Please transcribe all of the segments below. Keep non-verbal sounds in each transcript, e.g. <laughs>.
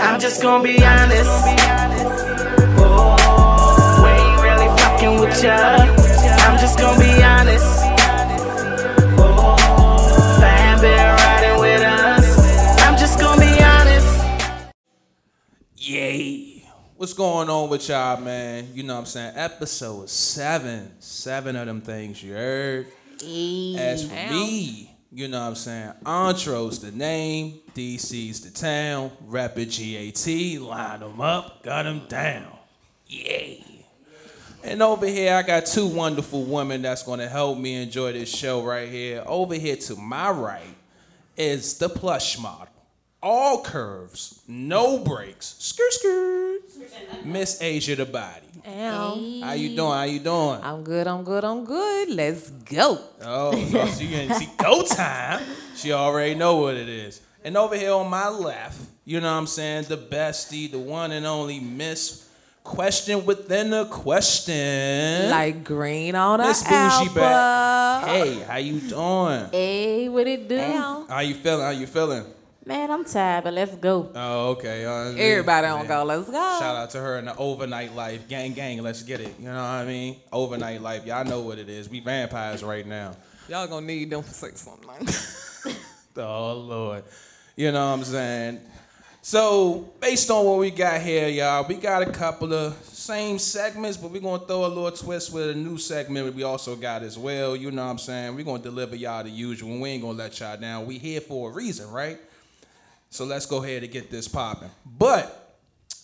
I'm just gonna be honest. Oh, we ain't really fucking with ya. I'm just gonna be honest. Oh, fam been riding with us. I'm just gonna be honest. Yay. What's going on with y'all, man? You know what I'm saying? Episode seven. Seven of them things you heard. As for me, you know what I'm saying? Entro's the name, DC's the town, Rapid GAT, line them up, got them down. Yay. And over here, I got two wonderful women that's going to help me enjoy this show right here. Over here to my right is the plush model. All curves, no breaks. Skirt, skirt. Miss Asia the body. Ow. How you doing? How you doing? I'm good, I'm good, I'm good. Let's go. Oh, so she can see go time. She already know what it is. And over here on my left, you know what I'm saying, the bestie, the one and only Miss Question within a question. Like green on a Miss Bougie back. Hey, how you doing? Hey, what it do? Ow. How you feeling? How you feeling? Man, I'm tired, but let's go. Oh, okay. Uh, Everybody on man. go. Let's go. Shout out to her in the overnight life. Gang, gang, let's get it. You know what I mean? Overnight life. Y'all know what it is. We vampires right now. Y'all gonna need them to say something. <laughs> Oh Lord. You know what I'm saying? So based on what we got here, y'all, we got a couple of same segments, but we're gonna throw a little twist with a new segment we also got as well. You know what I'm saying? We're gonna deliver y'all the usual. We ain't gonna let y'all down. We here for a reason, right? So let's go ahead and get this popping. But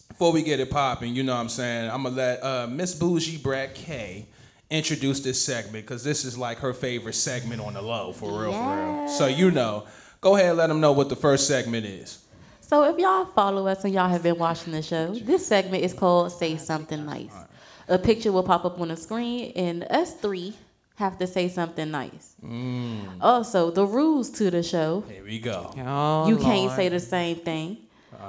before we get it popping, you know what I'm saying? I'm gonna let uh, Miss Bougie Brat K introduce this segment because this is like her favorite segment on the low, for real, for real. So you know, go ahead and let them know what the first segment is. So if y'all follow us and y'all have been watching the show, this segment is called Say Something Nice. A picture will pop up on the screen and us three have to say something nice. Also, the rules to the show, Here we go. oh, you can't Lord. say the same thing.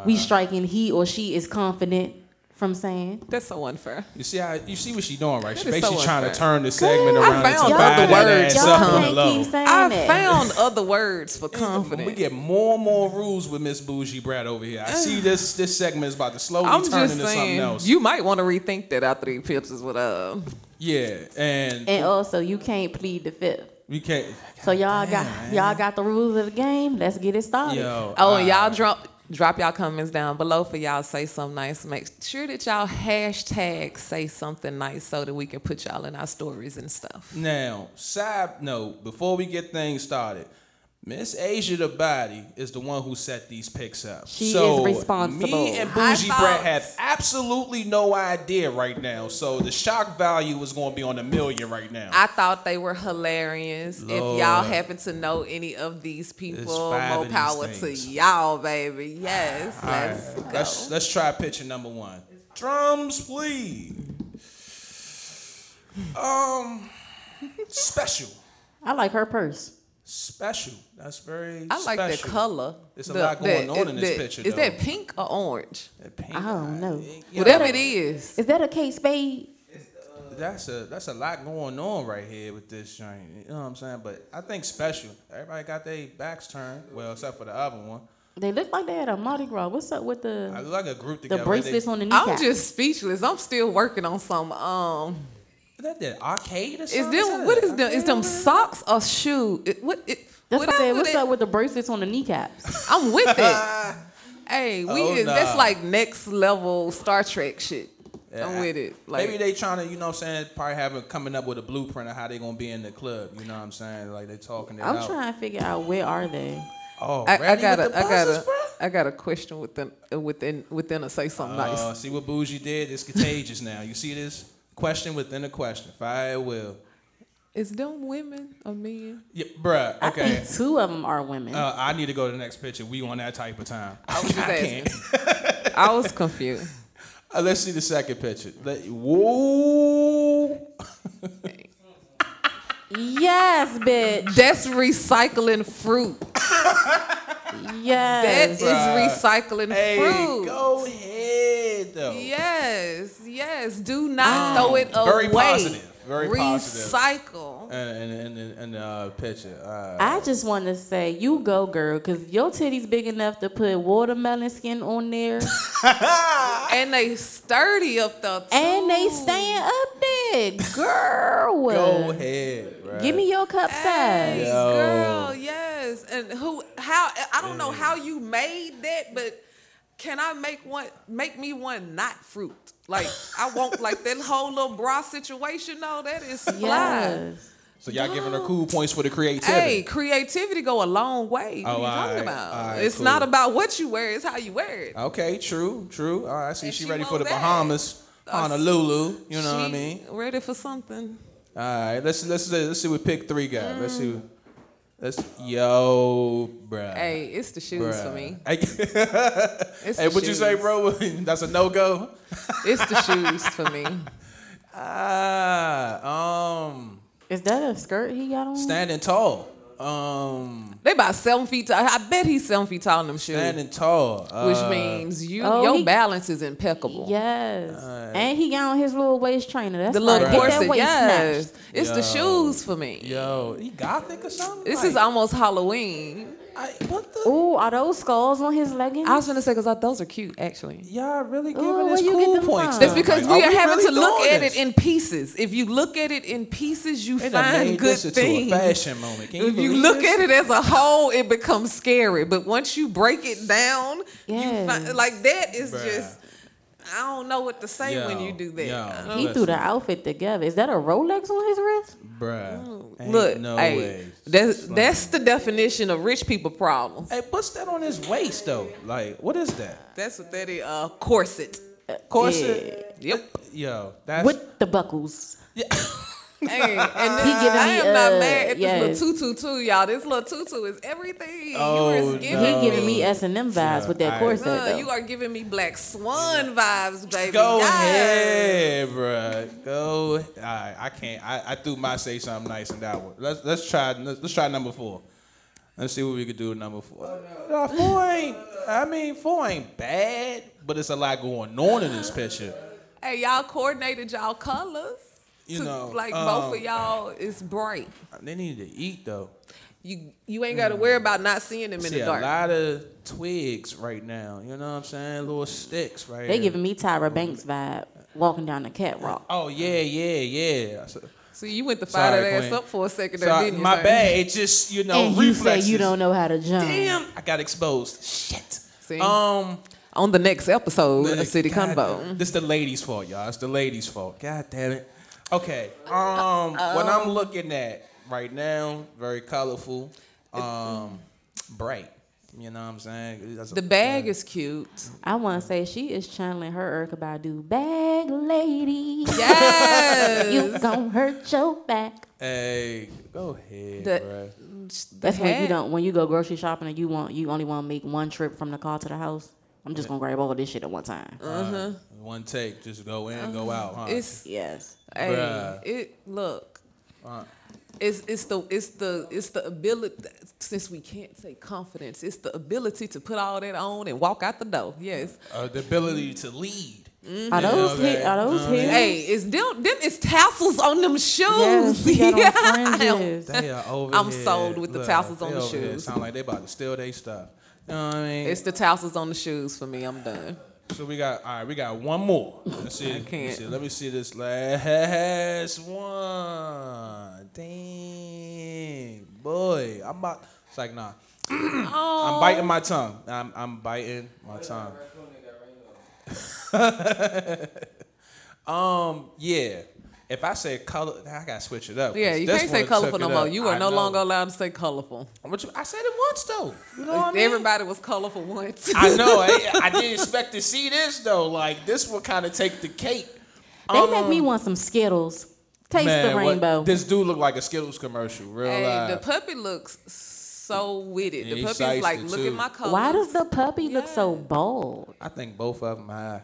we striking he or she is confident from saying. That's so unfair. You see how you see what she doing, right? She That is basically so trying to turn the segment I around found into other words. ass Y'all up on the can't keep saying I that. found other words for confident. We get more and more rules with Miss Bougie Brat over here. I <sighs> see this this segment is about to slowly I'm turn just into something saying, else. you might want to rethink that after these pictures with uh. Yeah, and, And also, you can't plead the fifth. we can't. So y'all got man. y'all got the rules of the game. Let's get it started. Yo, Oh, and uh, y'all drop drop y'all comments down below for y'all say something nice. Make sure that y'all hashtag say something nice so that we can put y'all in our stories and stuff. Now, side note, before we get things started, Miss Asia the body is the one who set these pics up. She so is responsible. Me and I Bougie thought- Brett have absolutely no idea right now. So the shock value is going to be on a million right now. I thought they were hilarious. If y'all happen to know any of these people, more power to y'all, baby. Yes, All let's right, go. let's let's try picture number one. Drums, please. Um, special, I like her purse. Special. That's very. Special. I like the color. There's a The- lot going the- on in this the- picture, Is that pink or orange? That pink I don't know. Yeah, Whatever it is. Is that a Kate Spade? That's a that's a lot going on right here with this joint. You know what I'm saying? But I think special. Everybody got their backs turned. Well, except for the other one. They look like they had a Mardi Gras. What's up with the? I the look like a group together. the bracelets they, on the kneecap? I'm just speechless. I'm still working on some. Um, Is that the arcade or is something? them what is them? Is them socks or shoe? It, what? It, That's what I said. whatever What's that- up with the bracelets on the kneecaps? I'm with it. <laughs> hey, we Oh, is, that's like next level Star Trek shit. Yeah, I'm with it. Like, Maybe they trying to, you know what I'm saying, probably having coming up with a blueprint of how they gonna be in the club. You know what I'm saying? Like they talking it I'm out. trying to figure out where are they. Oh, I, I got with a, the I got buzzers, a, bro? I got a question within, uh, within, within a say something Uh, nice. see what Bougie did? It's contagious now. You see this? Question within a question. Fire at will. Is them women or men? Yeah, bruh. I Okay. think two of them are women. Uh, I need to go to the next picture. We on that type of time. I was just <laughs> can't. asking. <laughs> I was confused. Uh, let's see the second picture. Let, whoa. <laughs> yes, bitch. That's recycling fruit. That Yes. is recycling Hey, fruit. go ahead though. Yes, yes. Do not ah. throw it Very away. positive. Very positive. Recycle. In, in, in, in the uh, picture. Uh, I just want to say, you go, girl, because your titties big enough to put watermelon skin on there, <laughs> and they sturdy up there. Too. and they stand up there, girl. go ahead, bro. Give me your cup Hey, size. Yo. girl, yes. And who? How? I don't know how you made that, but can I make one? Make me one not fruit. Like I want like that whole little bra situation. No, that is fly. Yes. So y'all giving her cool points for the creativity. Hey, creativity go a long way. What Oh, are you talking alright, about? alright, it's cool. not about what you wear; it's how you wear it. Okay, true, true. All right, I see she she ready for the. Bahamas, Honolulu. You know what I mean? Ready for something? All right, let's let's let's see what pick three got. Let's see. what- Let's yo, bruh. Hey, it's the shoes for me. Hey, <laughs> hey what you say, bro? <laughs> That's a no go. It's the shoes for me. <laughs> Ah, um, Is that a skirt he got on? standing tall. Um, They about seven feet tall. I bet he's seven feet tall in them shoes. standing tall. Uh, which means you oh, your he- balance is impeccable. Yes. and he got on his little waist trainer. That's The little right. That corset, waist yes. snatched. It's the shoes for me. yo, he gothic or something? This Like, is almost Halloween. I, what the? Ooh, are those skulls on his leggings? I was gonna say because those are cute actually. Y'all really giving Ooh, this you cool get them points? from? That's because Like, we are having really to look doing at this? it in pieces. If you look at it in pieces, you They done find made good this into things. a fashion moment. Can you if you believe look this? at it as a whole, it becomes scary. But once you break it down, you find like that is Bruh. just. I don't know what to say when you do that. yo. He threw the outfit together. Is that a Rolex on his wrist? Bruh. Ain't Look, no hey, way. that's Just that's the definition of rich people problems. Hey, what's that on his waist though? Like, what is that? That's what that is. Uh, corset. Corset? Yep. Yo, that's With the buckles. <laughs> Hey, and then He giving I me, am not uh, mad at yes. this little tutu too, y'all. This little tutu is everything. Oh, you are giving no. He giving me S and M vibes with that I- corset. Uh, though. you are giving me Black Swan vibes, baby. Go Yes. ahead, bruh. Go. All right, I can't. I, I threw my say something nice in that one. Let's let's try let's, let's try number four. Let's see what we could do with number four. No, four ain't. I mean, four ain't bad, but it's a lot going on in this picture. Hey, y'all coordinated y'all colors. You to- know, like um, both of y'all is bright. They need to eat though. You you ain't got to worry about not seeing them in See the dark. a lot of twigs right now. You know what I'm saying? Little sticks right. they here. giving me Tyra Banks vibe walking down the catwalk. Oh yeah, yeah, yeah. So, So you went to fire Sorry, that ass up for a second there, so I- didn't you? my bad. It just you know and you say reflexes. you don't know how to jump. Damn, I got exposed. Shit. See? Um, On the next episode of City God, Convo. This the ladies' fault, y'all. It's the ladies' fault. God damn it. Okay. Um, what I'm looking at right now, very colorful, um, bright. You know what I'm saying? That's a- The bag is cute. I want to say she is channeling her Erykah Badu bag lady. Yes. you gon' hurt your back. Hey, go ahead, The- bruh. That's when you don't when you go grocery shopping and you want you only want to make one trip from the car to the house. I'm just gonna grab all this shit at one time. Uh, one take, just go in, and go out. Uh-huh. It's Yes. Hey, Bruh. it look. Uh. It's it's the it's the it's the ability since we can't say confidence, it's the ability to put all that on and walk out the door. Yes. uh, the ability to lead. Are those Okay. hit, are those Uh, heels? Hey, it's them them it's tassels on them shoes. Yes, she got on <laughs> Yeah. fringes. They are over I'm sold with the Look, tassels on the over here shoes. Sound like they about to steal their stuff. You know what I mean? It's the tassels on the shoes for me. I'm done. So we got all right. We got one more. Let's see. I Let me can't. see, let me see this last one. Dang, boy, I'm about. It's like nah. <clears throat> I'm biting my tongue. I'm I'm biting my tongue. <laughs> um, yeah. If I say color, I gotta switch it up. Yeah, you can't say colorful no more. up. You are I no know. longer allowed to say colorful. What you- I said it once though. You know what I mean? Everybody was colorful once. I know. <laughs> I, I didn't expect to see this though. Like this will kind of take the cake. They make me um, want some Skittles. Taste Man, the what- rainbow. this dude look like a Skittles commercial. Real Hey, live. the puppy looks so with it. Yeah, The puppy's like, look too. at my colors. Why does the puppy look so bold? I think both of them high.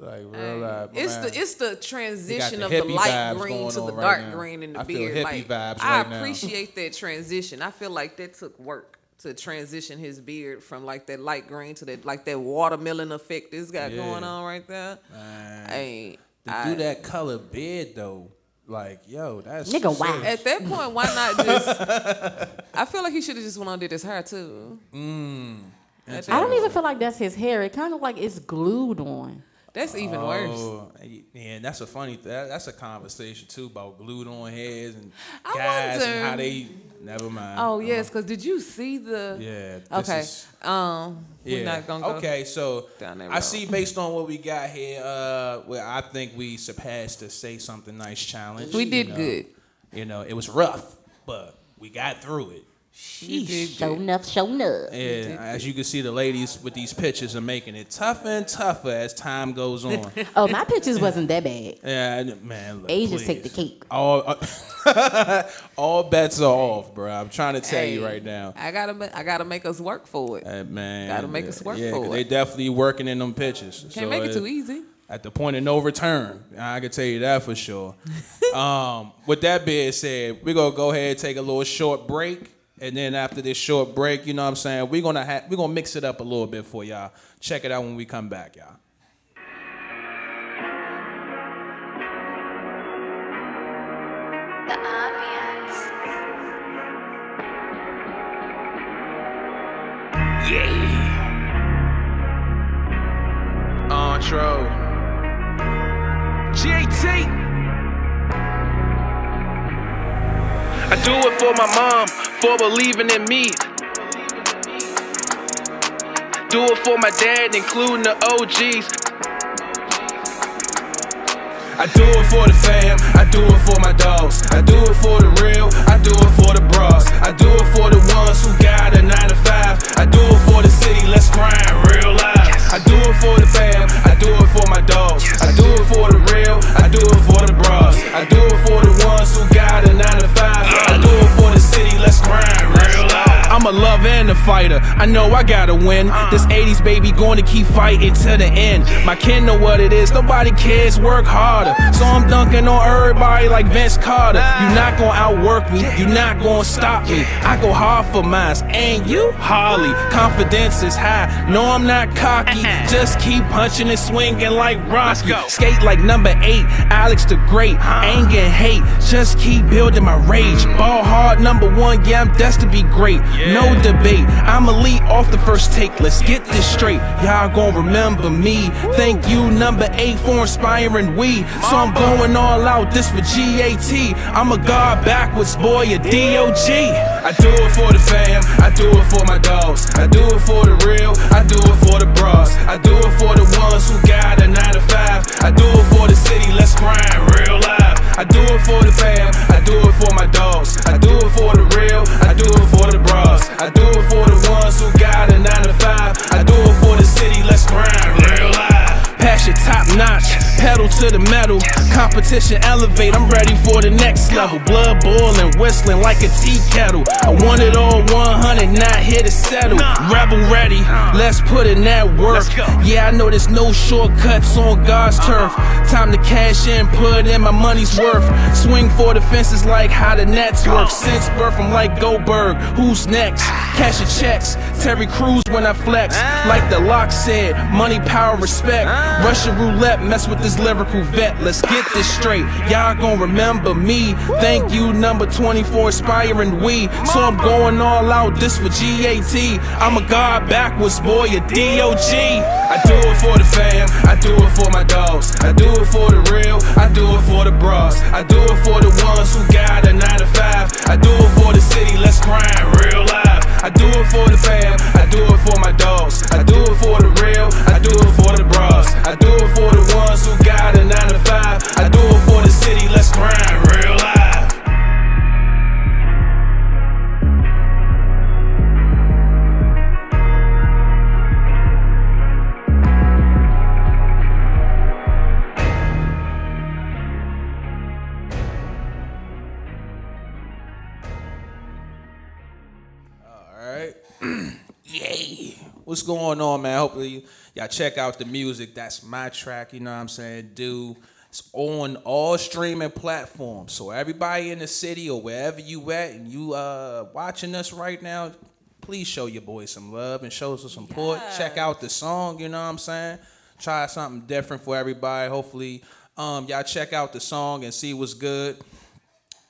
Like real live. It's man. the it's the transition the of the light green to the on right dark now. green in the I feel beard. like, vibes I right now. appreciate that transition. I feel like that took work to transition his beard from like that light green to that like that watermelon effect this got Yeah. going on right there. Man. Hey, to I- do that color beard though. Like, yo, that's Nigga, why? serious. At that point, why not just? <laughs> I feel like he should have just went on and did his hair too. Mm. At that I don't even feel like that's his hair. It kind of like it's glued on. That's even worse. Oh, yeah, and that's a funny. That, that's a conversation too about glued on heads and I guys and how they. Never mind. Oh yes, because did you see the? Yeah. Okay. is- Um, we're yeah. not gonna go. Okay, so I see based on what we got here, uh, well, I think we surpassed the say something nice challenge. We you did know. good. You know, it was rough, but we got through it. Did Show enough, show enough. And as you can see, the ladies with these pictures are making it tougher and tougher as time goes on. <laughs> Oh, my pictures wasn't that bad. yeah, man. Look, Asians take the cake. All, <laughs> all bets are off, bro. I'm trying to tell you right now. I gotta, I gotta make us work for it. Uh, man, Gotta make us work yeah, for it. They definitely working in them pitches. Can't So make it it- too easy. At the point of no return, I can tell you that for sure. <laughs> um, with that being said, we're gonna go ahead and take a little short break, and then after this short break, you know what I'm saying, we're gonna ha- we're gonna mix it up a little bit for y'all. Check it out when we come back, y'all. The ambience. Intro. GAT. I do it for my mom, for believing in me. Do it for my dad, including the OGs. I do it for the fam, I do it for my dogs. I do it for the real, I do it for the bros. I do it for the ones who got a 9 to 5. I do it for the city, let's grind real live. I do it for the fam, I do it for my dogs. I do it for the real, I do it for the bras. I do it for the ones who got a 9 to 5. I do it for the city, let's grind real live. I'm a lover and a fighter. I know I gotta win. This 80s baby going to keep fighting to the end. My kin know what it is. Nobody cares. Work harder. So I'm dunking on everybody like Vince Carter. You not gonna outwork me. You not gonna stop me. I go hard for mine. Ain't you? Harley. Confidence is high. No, I'm not cocky. <laughs> Just keep punching and swinging like Rocky. Skate like number eight. Alex the Great. Anger and hate. Just keep building my rage. Ball hard number one. Yeah, I'm destined to be great. No debate. I'm elite off the first take. Let's get this straight. Y'all gon' remember me. Thank you, number eight, for inspiring we. So I'm going all out. This for GAT. I'm a god backwards boy, a DOG. I do it for the fam, I do it for my dogs. I do it for the real, I do it for the bras. I do it for the ones who got a 9 to 5. I do it for the city, let's grind real live. I do it for the fam, I do it for my dogs. I do it for the real, I do it for the bras. I do it for the ones who got a 9 to 5. I do it for the city, let's grind real live. Passion top notch, pedal to the metal. Competition elevate, I'm ready for the next level. Blood boiling, whistling like a tea kettle. I want it all 100, not here to settle. Rebel ready, let's put in that work. Yeah, I know there's no shortcuts on God's turf. Time to cash in, put in my money's worth. Swing for the fences like how the Nets work. Since birth, I'm like Goldberg. Who's next? Cash your checks. Terry Crews when I flex. Like the LOX said, money, power, respect. Russian roulette, mess with this lyrical vet. Let's get this straight. Y'all gon' remember me. Thank you, number 24, inspiring we. So I'm going all out. This for GAT. I'm a god backwards boy, a DOG. I do it for the fam, I do it for my dogs. I do it for the real, I do it for the bros. I do it for the ones who got a 9 to 5. I do it for the city, let's grind real live. I do it for the fam, I do it for my dogs. I do it for the real, I do it for the bras. I do it for the ones who got a 9 to 5. I do it for the city, let's grind real live. What's going on, man? Hopefully, y'all check out the music. That's my track, you know what I'm saying? Do it's on all streaming platforms. So everybody in the city or wherever you at and you uh watching us right now, please show your boy some love and show us some support. Check out the song, you know what I'm saying? Try something different for everybody. Hopefully, Um, y'all check out the song and see what's good.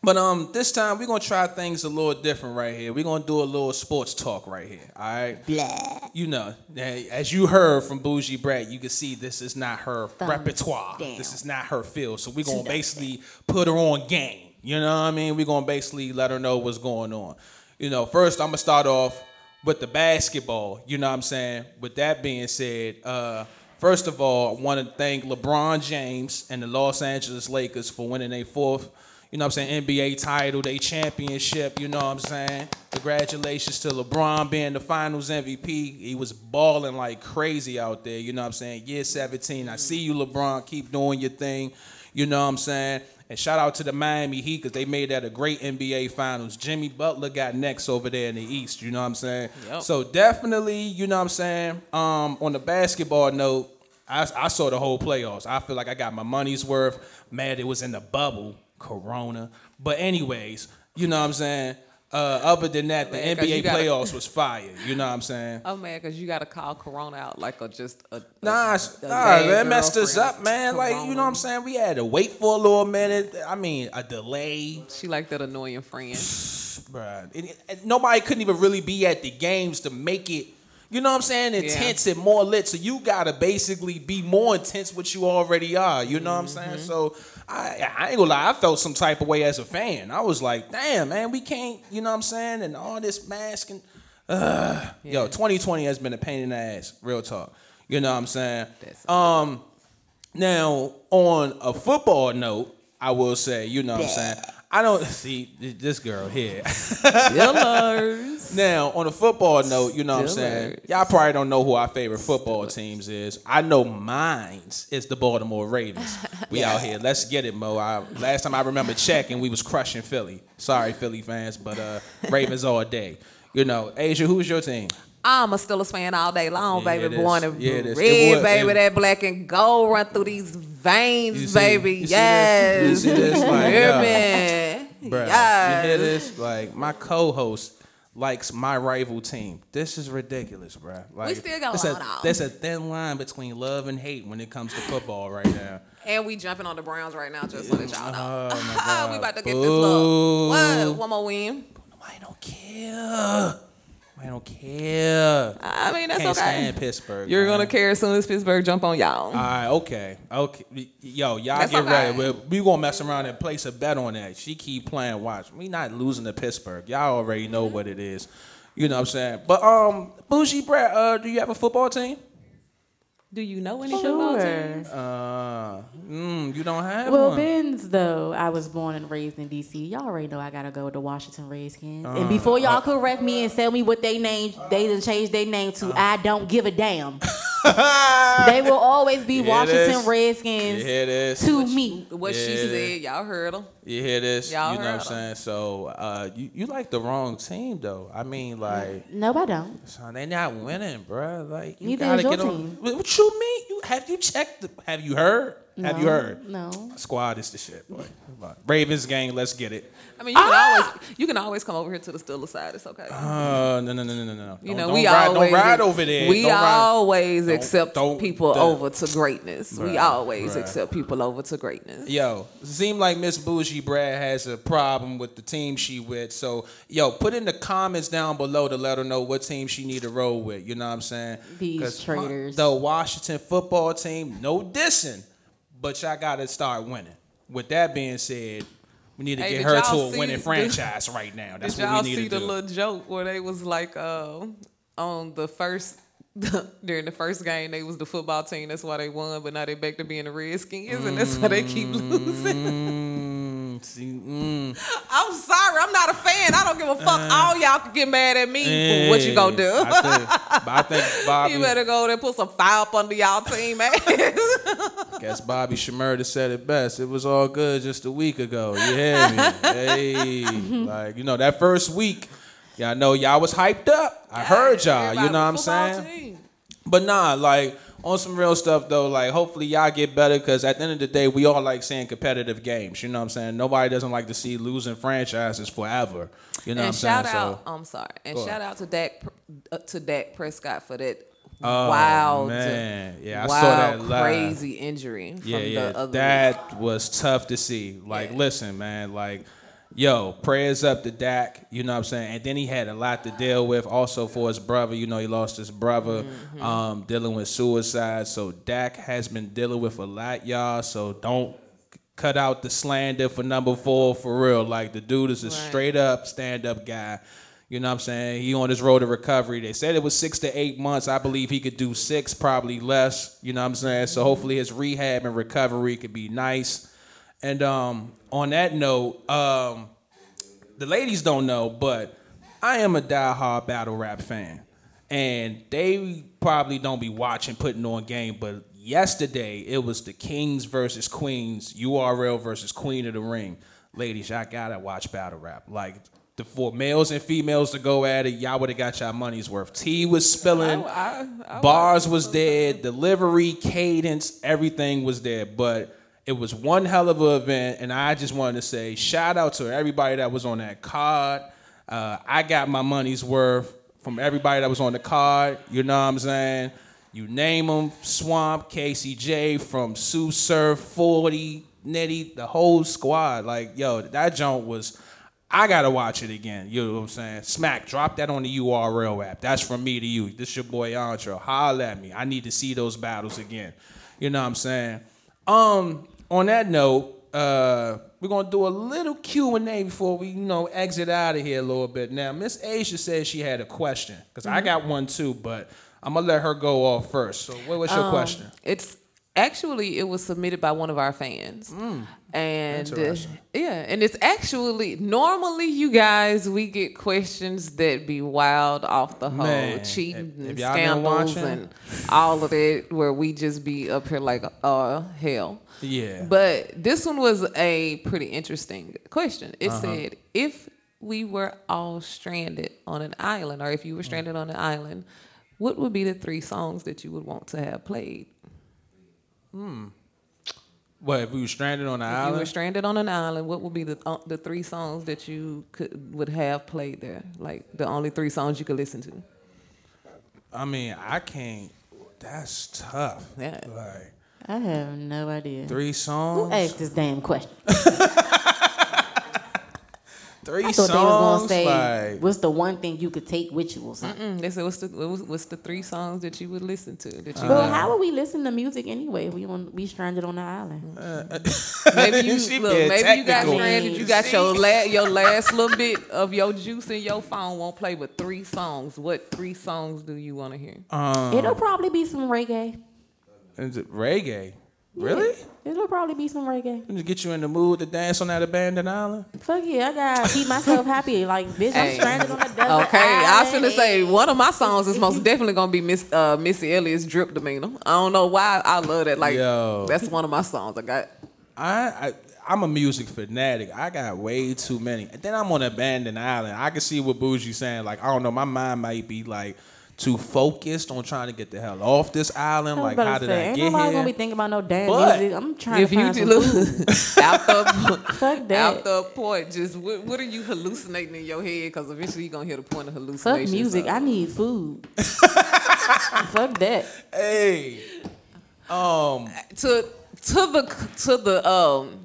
But um, this time we're gonna try things a little different right here. We're gonna do a little sports talk right here. All right. Blah. You know, as you heard from Bougie Brat, you can see this is not her Thumbs repertoire. down. This is not her field. So we're gonna basically put her on game. You know what I mean? We're gonna basically let her know what's going on. You know, first I'm gonna start off with the basketball. You know what I'm saying? With that being said, uh, first of all, I want to thank LeBron James and the Los Angeles Lakers for winning their fourth you know what I'm saying, NBA title, they championship, you know what I'm saying? Congratulations to LeBron being the finals MVP. He was balling like crazy out there, you know what I'm saying? Year 17. I see you, LeBron. Keep doing your thing, you know what I'm saying? And shout out to the Miami Heat because they made that a great NBA finals. Jimmy Butler got next over there in the East, you know what I'm saying? Yep. So definitely, you know what I'm saying? Um, on the basketball note, I, I saw the whole playoffs. I feel like I got my money's worth. Mad it was in the bubble, Corona. But anyways, you know what I'm saying. Uh, other than that, the Man, 'cause NBA gotta- playoffs was fire. You know what I'm saying. Oh man, because you got to call Corona out like a just a. Nah, a, nah, that messed us up, man. Like, you know what I'm saying? We had to wait for a little minute. I mean, a delay. She like that annoying friend. <sighs> Bruh. Nobody couldn't even really be at the games to make it, you know what I'm saying, intense and more lit. So you gotta basically be more intense what you already are. You know what I'm saying? So I, I ain't gonna lie, I felt some type of way as a fan. I was like, damn, man, we can't, you know what I'm saying? And all this masking. uh, yo, 2020 has been a pain in the ass, real talk. You know what I'm saying? That's- Um now, on a football note, I will say, you know what I'm saying? I don't <laughs> see this girl here. <laughs> Dillers. Now, on a football note, you know what I'm saying? Y'all probably don't know who our favorite football teams is. I know mine's is the Baltimore Ravens. We <laughs> out here. Let's get it, Mo. I, last time I remember checking, we was crushing Philly. Sorry, Philly fans, but uh, Ravens all day. You know, Asia, who's your team? I'm a Steelers fan all day long, Yeah, baby. Born and Yeah, red, baby. it- that black and gold run through these You veins, see- baby. you see yes. this? You see this? <laughs> Like, Hear yeah. me? Bruh, Yes. You hear this? Like my co-host likes my rival team. This is ridiculous, bruh. Like, we still there's a, on. There's a thin line between love and hate when it comes to football right now. And we jumping on the Browns right now, just so that y'all know. Oh, my God. <laughs> we about to get this Boo. love. What? One more win. I don't care. I don't care. I mean, that's Can't okay. stand Pittsburgh. You're man. gonna care as soon as Pittsburgh jump on y'all. All right, okay, okay. Yo, y'all That's get okay. ready. We, we gonna mess around and place a bet on that. She keep playing. Watch, we not losing to Pittsburgh. Y'all already know what it is. You know what I'm saying? But um, Bougie uh, do you have a football team? Do you know any football teams? Uh, mm, you don't have Well, one. Ben's though, I was born and raised in D.C. Y'all already know I gotta go with the Washington Redskins. Uh, and before y'all correct me and tell me what they name, they done changed their name Uh. to I don't give a damn. <laughs> they will always be <laughs> Washington this? Redskins you hear this? to me. What she Yeah. said, y'all heard them. You hear this? Y'all you know what I'm saying? So, uh, you, you like the wrong team though. I mean, like, No, I don't. son, they not winning, bruh. Like, you Neither gotta is your get on. team. What what you mean? You have you checked? The, have you heard? Have you heard? No. Squad is the shit. Boy. Ravens gang, let's get it. I mean, you can always you can always come over here to the Steelers side. It's okay. Uh, no, no, no, no, no, no. you Don't- know, don't we ride, always don't ride over there. We Don't always Don't- accept don't- people don't- over to greatness. we always bruh. accept people over to greatness. Yo, it seem like Miss Bougie Brat has a problem with the team she with. So, yo, put in the comments down below to let her know what team she need to roll with. You know what I'm saying? These 'Cause traitors. The Washington football team, no dissing, but y'all got to start winning. With that being said, we need to Hey, get her to a winning franchise right now. That's Did what y'all see the little joke where they was like uh, on the first <laughs> during the first game they was the football team that's why they won but now they back to being the Redskins and that's why they keep losing. Mm, see. I'm sorry, I'm not a fan. I don't give a fuck. All y'all can get mad at me. for what you gonna do? I think, I think <laughs> Bobby. you better go there and put some fire up under y'all team ass. Guess Bobby Shmurda said it best. It was all good just a week ago. You hear me? hey, <laughs> like you know that first week, y'all know y'all was hyped up. I heard y'all. You know what I'm saying? team. But nah, like on some real stuff though. Like hopefully y'all get better because at the end of the day, we all like seeing competitive games. You know what I'm saying? Nobody doesn't like to see losing franchises forever. You know and what I'm shout saying? out, So I'm sorry, and shout out to Dak uh, to Dak Prescott for that Oh, wild, man. Yeah, I wild, saw that live. crazy injury from Yeah, yeah. the other. That was tough to see. Like, Yeah. listen, man, like, yo, prayers up to Dak, you know what I'm saying? And then he had a lot to deal with also for his brother. You know, he lost his brother, Mm-hmm. um, dealing with suicide. So Dak has been dealing with a lot, y'all. So don't cut out the slander for number four for real. Like the dude is a Right. straight up stand up guy. You know what I'm saying? He on his road to recovery. They said it was six to eight months. I believe he could do six, probably less. You know what I'm saying? So hopefully his rehab and recovery could be nice. And um, on that note, um, the ladies don't know, but I am a diehard battle rap fan. And they probably don't be watching, putting on game, but yesterday it was the Kings versus Queens, URL versus Queen of the Ring. Ladies, y'all gotta watch battle rap. Like the for males and females to go at it, y'all would have got y'all money's worth. Tea was spilling, I- I bars was dead, delivery, cadence, everything was there. But it was one hell of an event, and I just wanted to say shout out to everybody that was on that card. Uh, I got my money's worth from everybody that was on the card. You know what I'm saying? You name them, Swamp, KCJ, from Sue Surf, 40, Nitty, the whole squad. Like, yo, that joint was. I gotta watch it again. You know what I'm saying? Smack, drop that on the URL app. That's from me to you. This your boy Andre. Holla at me. I need to see those battles again. You know what I'm saying? Um, on that note, uh, we're gonna do a little Q and A before we, you know, exit out of here a little bit. Now, Miss Asia said she had a question because I got one too, but I'm gonna let her go off first. So, what, was your Um, question? It's actually it was submitted by one of our fans, and uh, yeah, and it's actually normally you guys we get questions that be wild off the whole Man, cheating if- if and y'all scandals and all of it where we just be up here like uh hell. Yeah. But this one was a pretty interesting question. It Uh-huh. said, if we were all stranded on an island, or if you were stranded on an island, what would be the three songs that you would want to have played? What if we were stranded on the If you island? were stranded on an island, what would be the uh, the three songs that you could would have played there? Like the only three songs you could listen to. I mean, I can't. That's tough. Yeah. Like I have no idea. three songs. Who songs. asked this damn question? <laughs> Three I thought songs. they was gonna say, like, "What's the one thing you could take with you or something?" Mm, they said, what's the what was- what's the three songs that you would listen to? That you Well, would- how would we listen to music anyway? We on we stranded on the island. <laughs> Maybe you <laughs> She look, maybe you got stranded. You got your la- your last little bit of your juice in your phone won't play with three songs. What three songs do you want to hear? um, It'll probably be some reggae. is it reggae? Really? It'll probably be some reggae. To get you in the mood to dance on that abandoned island? Fuck yeah, I gotta keep myself happy. Like bitch, I'm stranded on a desert Okay, I was island. finna say one of my songs is most definitely gonna be Miss uh, Missy Elliott's "Drip Demeanor." I don't know why I love that. Like Yo. that's one of my songs. I got. I, I I'm a music fanatic. I got way too many. And then I'm on an abandoned island. I can see what Bougie saying. Like I don't know, my mind might be like too focused on trying to get the hell off this island. I was Like how did say, I ain't get nobody here? gonna be thinking about no damn But music. I'm trying If to you find do some look food. <laughs> after <laughs> Fuck that. after a point, just what, what are you hallucinating in your head? Because eventually you're gonna hear the point of Fuck hallucination. music. so- I need food. <laughs> Fuck that. hey, um, to to the to the um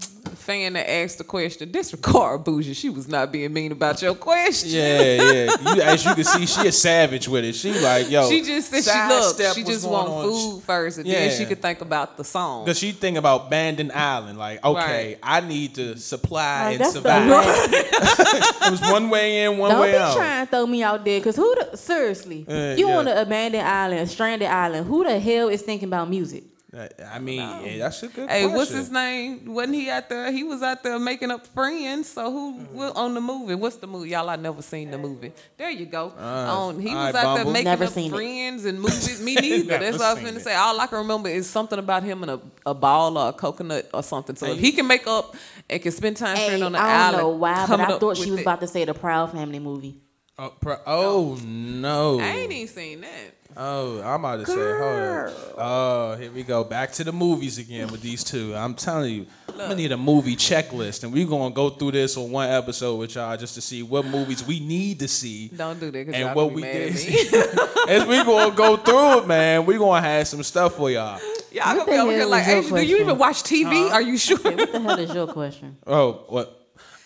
fan that asked the question, disregard bougie. She was not being mean about your question. yeah, yeah. You, as you can see, she a savage with it. She like, yo. She just said she sidestep look. She just going want on. food first, and then she could think about the song. Cause she think about abandoned island. Like, okay, Right. I need to supply Like, and survive. <laughs> it was one way in, one Don't way be out. trying to throw me out there, cause who the seriously? Uh, you yeah. on an abandoned island, stranded island. Who the hell is thinking about music? Uh, I mean, yeah, that's a good Hey, question. what's his name? Wasn't he out there? He was out there making up friends. So who Mm-hmm. on the movie? What's the movie? Y'all, I never seen the movie. There you go. on, he was right, out there making Never up seen it. friends and movies. Me neither. <laughs> That's what I was seen gonna say. All I can remember is something about him and a, a ball or a coconut or something. So if he can make up and can spend time Hey, on the I don't know why, but I thought she was it. about to say the Proud Family movie. Oh, pro- oh no! I ain't even seen that. Oh, I'm about to say, hold up. Oh, here we go. Back to the movies again with these two. I'm telling you, I'm gonna need a movie checklist, and we're gonna go through this on one episode with y'all just to see what movies we need to see. Don't do that because And y'all what be we mad did at me. <laughs> As we gonna go through it, man, We're gonna have some stuff for y'all. Y'all What gonna be over here like, is Asia, do you even watch TV? Are you sure? What the hell is your question? Oh, what?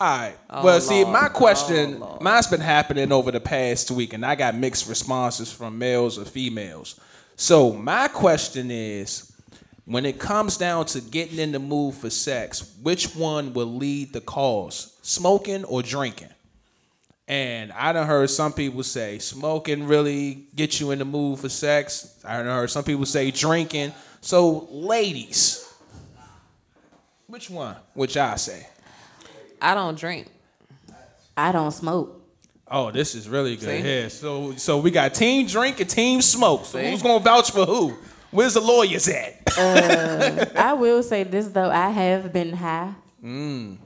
All right. Oh, well, see, my oh, question, oh, mine's been happening over the past week, and I got mixed responses from males or females. So my question is, when it comes down to getting in the mood for sex, which one will lead the cause, smoking or drinking? And I done heard some people say smoking really get you in the mood for sex. I done heard some people say drinking. So, ladies, which one? Which I say? I don't drink. I don't smoke. Oh, this is really good See? here. So, so we got team drink and team smoke. So See? who's gonna vouch for who? Where's the lawyers at? Uh, I will say this though, I have been high, mm.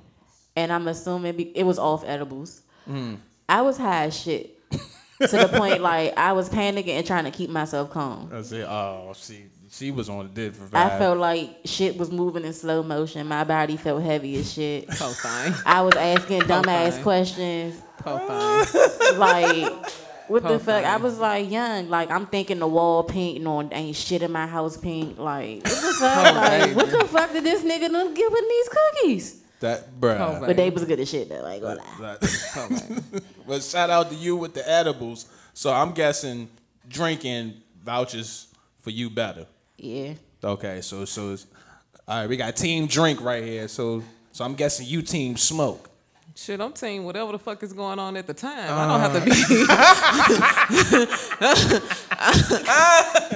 and I'm assuming be- it was off edibles. Mm. I was high as shit to the point like I was panicking and trying to keep myself calm. I said, oh, she she was on a different I felt like shit was moving in slow motion. My body felt heavy as shit. <laughs> Oh, fine. I was asking dumbass fine. questions Oh, fine. <laughs> like. What the fuck? I was like young, like I'm thinking the wall painting on ain't shit in my house paint. Like what the <laughs> fuck? like what the fuck did this nigga done give with these cookies? that, bruh. Oh, But they was good as shit though. Like what? That- but shout out to you with the edibles. So I'm guessing drinking vouchers for you better. Yeah. Okay, so so it's, all right, we got team drink right here. So so I'm guessing you team smoke. Shit, I'm team whatever the fuck is going on at the time. I don't have to uh.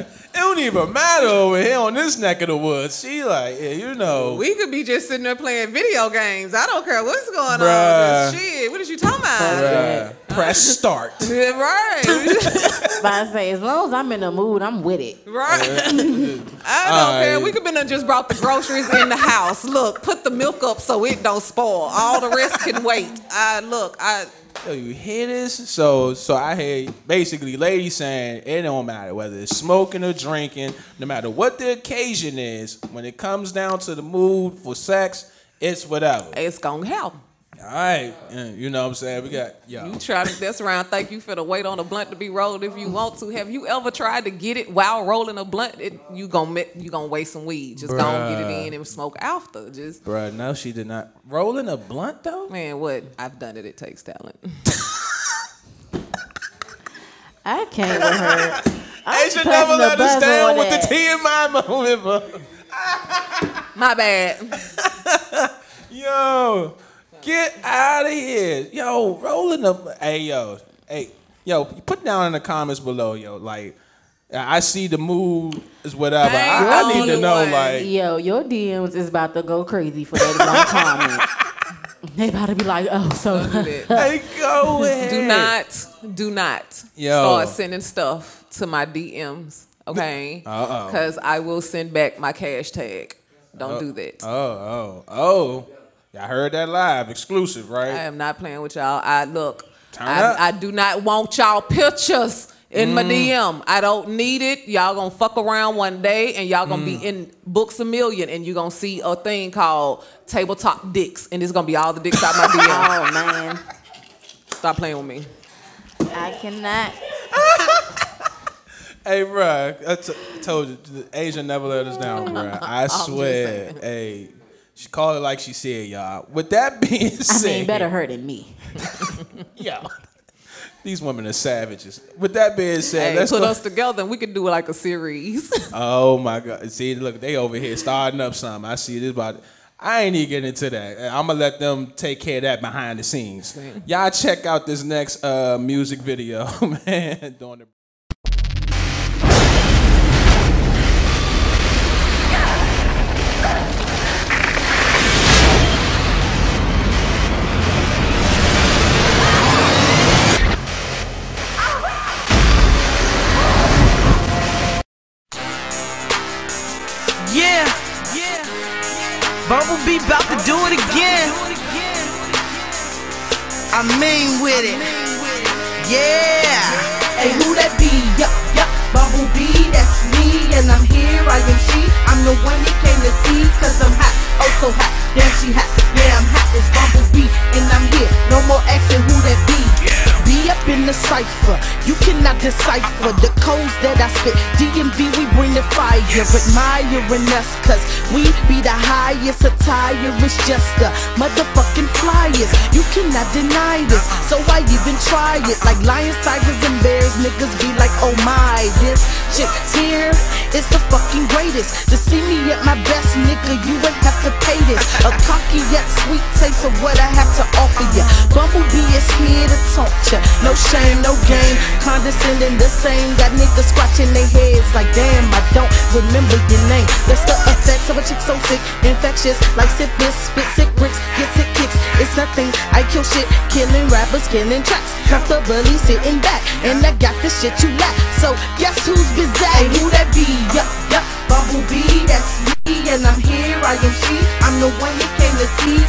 be. <laughs> <laughs> <laughs> It don't even matter over here on this neck of the woods. She like, yeah, you know. we could be just sitting there playing video games. I don't care what's going Bruh. on. Shit, what is you talking about? Bruh, uh, press start. <laughs> Yeah, right. <laughs> <laughs> But I say as long as I'm in the mood, I'm with it. Right. I don't Alright. care. We could be done just brought the groceries in the house. Look, put the milk up so it don't spoil. All the rest can wait. I look. I Yo, you hear this? So so I hear basically ladies saying it don't matter whether it's smoking or drinking, no matter what the occasion is, when it comes down to the mood for sex, it's whatever. it's gonna help. All right. and You know what I'm saying? We got yo. You try to mess around, think you finna wait on a blunt to be rolled if you want to. Have you ever tried to get it while rolling a blunt? It, you gonna you gonna waste some weed. Just gonna get it in and smoke after. Just Bruh, no, she did not. Rolling a blunt though? man, what? I've done it. It takes talent. <laughs> I can't with her. <laughs> I'm should never let us buzzer down on with that. the TMI moment, bro. My bad. <laughs> Yo, get out of here. Yo, rolling the hey yo. Hey, yo, put down in the comments below, yo. Like I see the mood is whatever. I I, need to know, one. like, Yo, your DMs is about to go crazy for that one <laughs> comment. They about to be like, oh, so Don't do hey, go ahead. Do not, do not Yo. start sending stuff to my DMs, okay? Uh-oh. Because I will send back my cash tag. Don't uh, do that. Oh, oh, oh. Y'all heard that live, exclusive, right? I am not playing with y'all. I look. Turn up. I, I do not want y'all pictures in Mm. my DM. I don't need it. Y'all gonna fuck around one day and y'all gonna Mm. be in books a million and you gonna see a thing called tabletop dicks and it's gonna be all the dicks out my <laughs> DM. oh man, Stop playing with me. I cannot. <laughs> Hey, bruh, I t- told you, Asia never let us down, bruh. <laughs> I swear. Hey, she called it like she said, y'all. With that <laughs> being said, I said, mean, better her than me. <laughs> Yo, these women are savages. With that being said, Hey, let's put go. us together and we could do like a series. <laughs> Oh my God! See, look, they over here starting up something. I see this about. I ain't even getting into that. I'm gonna let them take care of that behind the scenes. Y'all check out this next uh, music video, man. Doing the. Bumblebee about to do it again. I mean with it. Yeah. Hey, who that be? Yup, yup. Bumblebee, that's me, and I'm here, I am she. I'm the one you came to see, cause I'm hot, oh so hot. Damn, she hot, yeah, I'm hot as Bumblebee, and I'm here. No more asking who that be. Be up in the cipher, you cannot decipher the codes that I spit. DMV, we bring the fire, admiring us, cause we be the highest attire. It's just the motherfucking flyers. You cannot deny this, uh-uh. so I even try it. Like lions, tigers, and bears, niggas be like, oh my, this shit here is the fucking greatest. To see me at my best, nigga, you ain't have to pay this. A cocky yet sweet taste of what I have to offer ya. Bumblebee is here to taunt ya. No shame, no game. Condescending the same. Got niggas scratching their heads like, damn, I don't remember your name. That's the effects of a chick so sick, infectious, like syphilis, spit sick bricks, get sick kicks. It's nothing. I kill shit, killing rappers, killing tracks. Comfortably sitting back, and I got the shit you lack. So guess who's busy? Hey, who that be? Yup, yup, Bumblebee, that's me, and I'm here. I am she. I'm the one you came to see,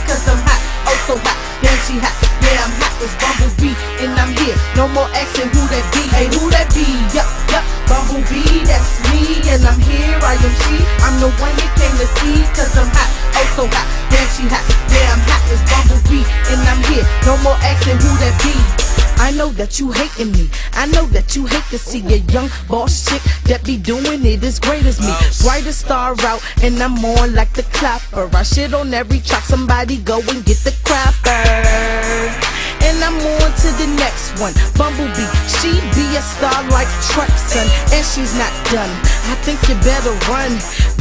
know that you hating me. I know that you hate to see a young boss chick that be doing it as great as me. Brightest star out, and I'm on like the clapper. I shit on every track. Somebody go and get the crapper. And I'm on to the next one. Bumblebee, she be a star like Trexon, and she's not done. I think you better run.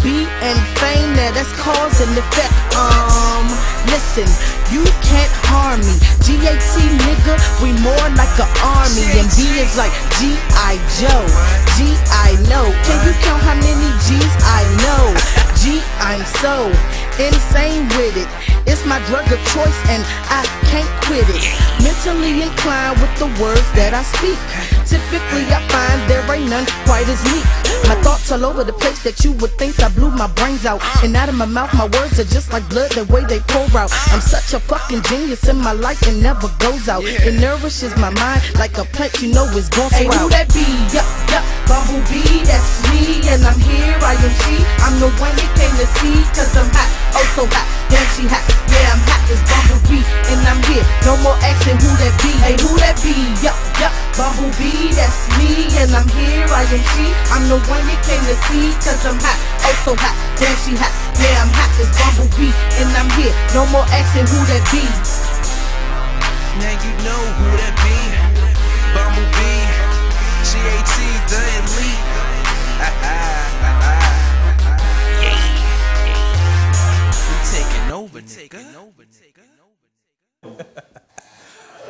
B and fame, now that's cause and effect. Um, listen, you can't harm me. GAT nigga, we more like an army, and B is like G.I. Joe. G I know. Can you count how many G's I know? G, I'm so insane with it. It's my drug of choice and I can't quit it. Mentally inclined with the words that I speak. Typically, I find there ain't none quite as meek. My thoughts all over the place that you would think I blew my brains out. And out of my mouth, my words are just like blood, the way they pour out. I'm such a fucking genius in my life, it never goes out. It nourishes my mind like a plant you know is going to hey, who that be? Yup, yup, Bumblebee, that's me, and I'm here, I am she. I'm the one you came to see, cause I'm hot, oh so hot. Damn, she hot, yeah, I'm hot as Bumblebee, and I'm here. No more asking who that be. Hey, who that be? Yup, yup, Bumblebee, that's me, and I'm here, I am she. I'm the one you came to see, cause I'm hot, oh so hot. Damn, she hot, yeah, I'm hot as Bumblebee, and I'm here. No more asking who that be. Now you know who that be. Bumblebee, GAT, the elite. Ah, ah, ah, we taking over, nigga. <laughs>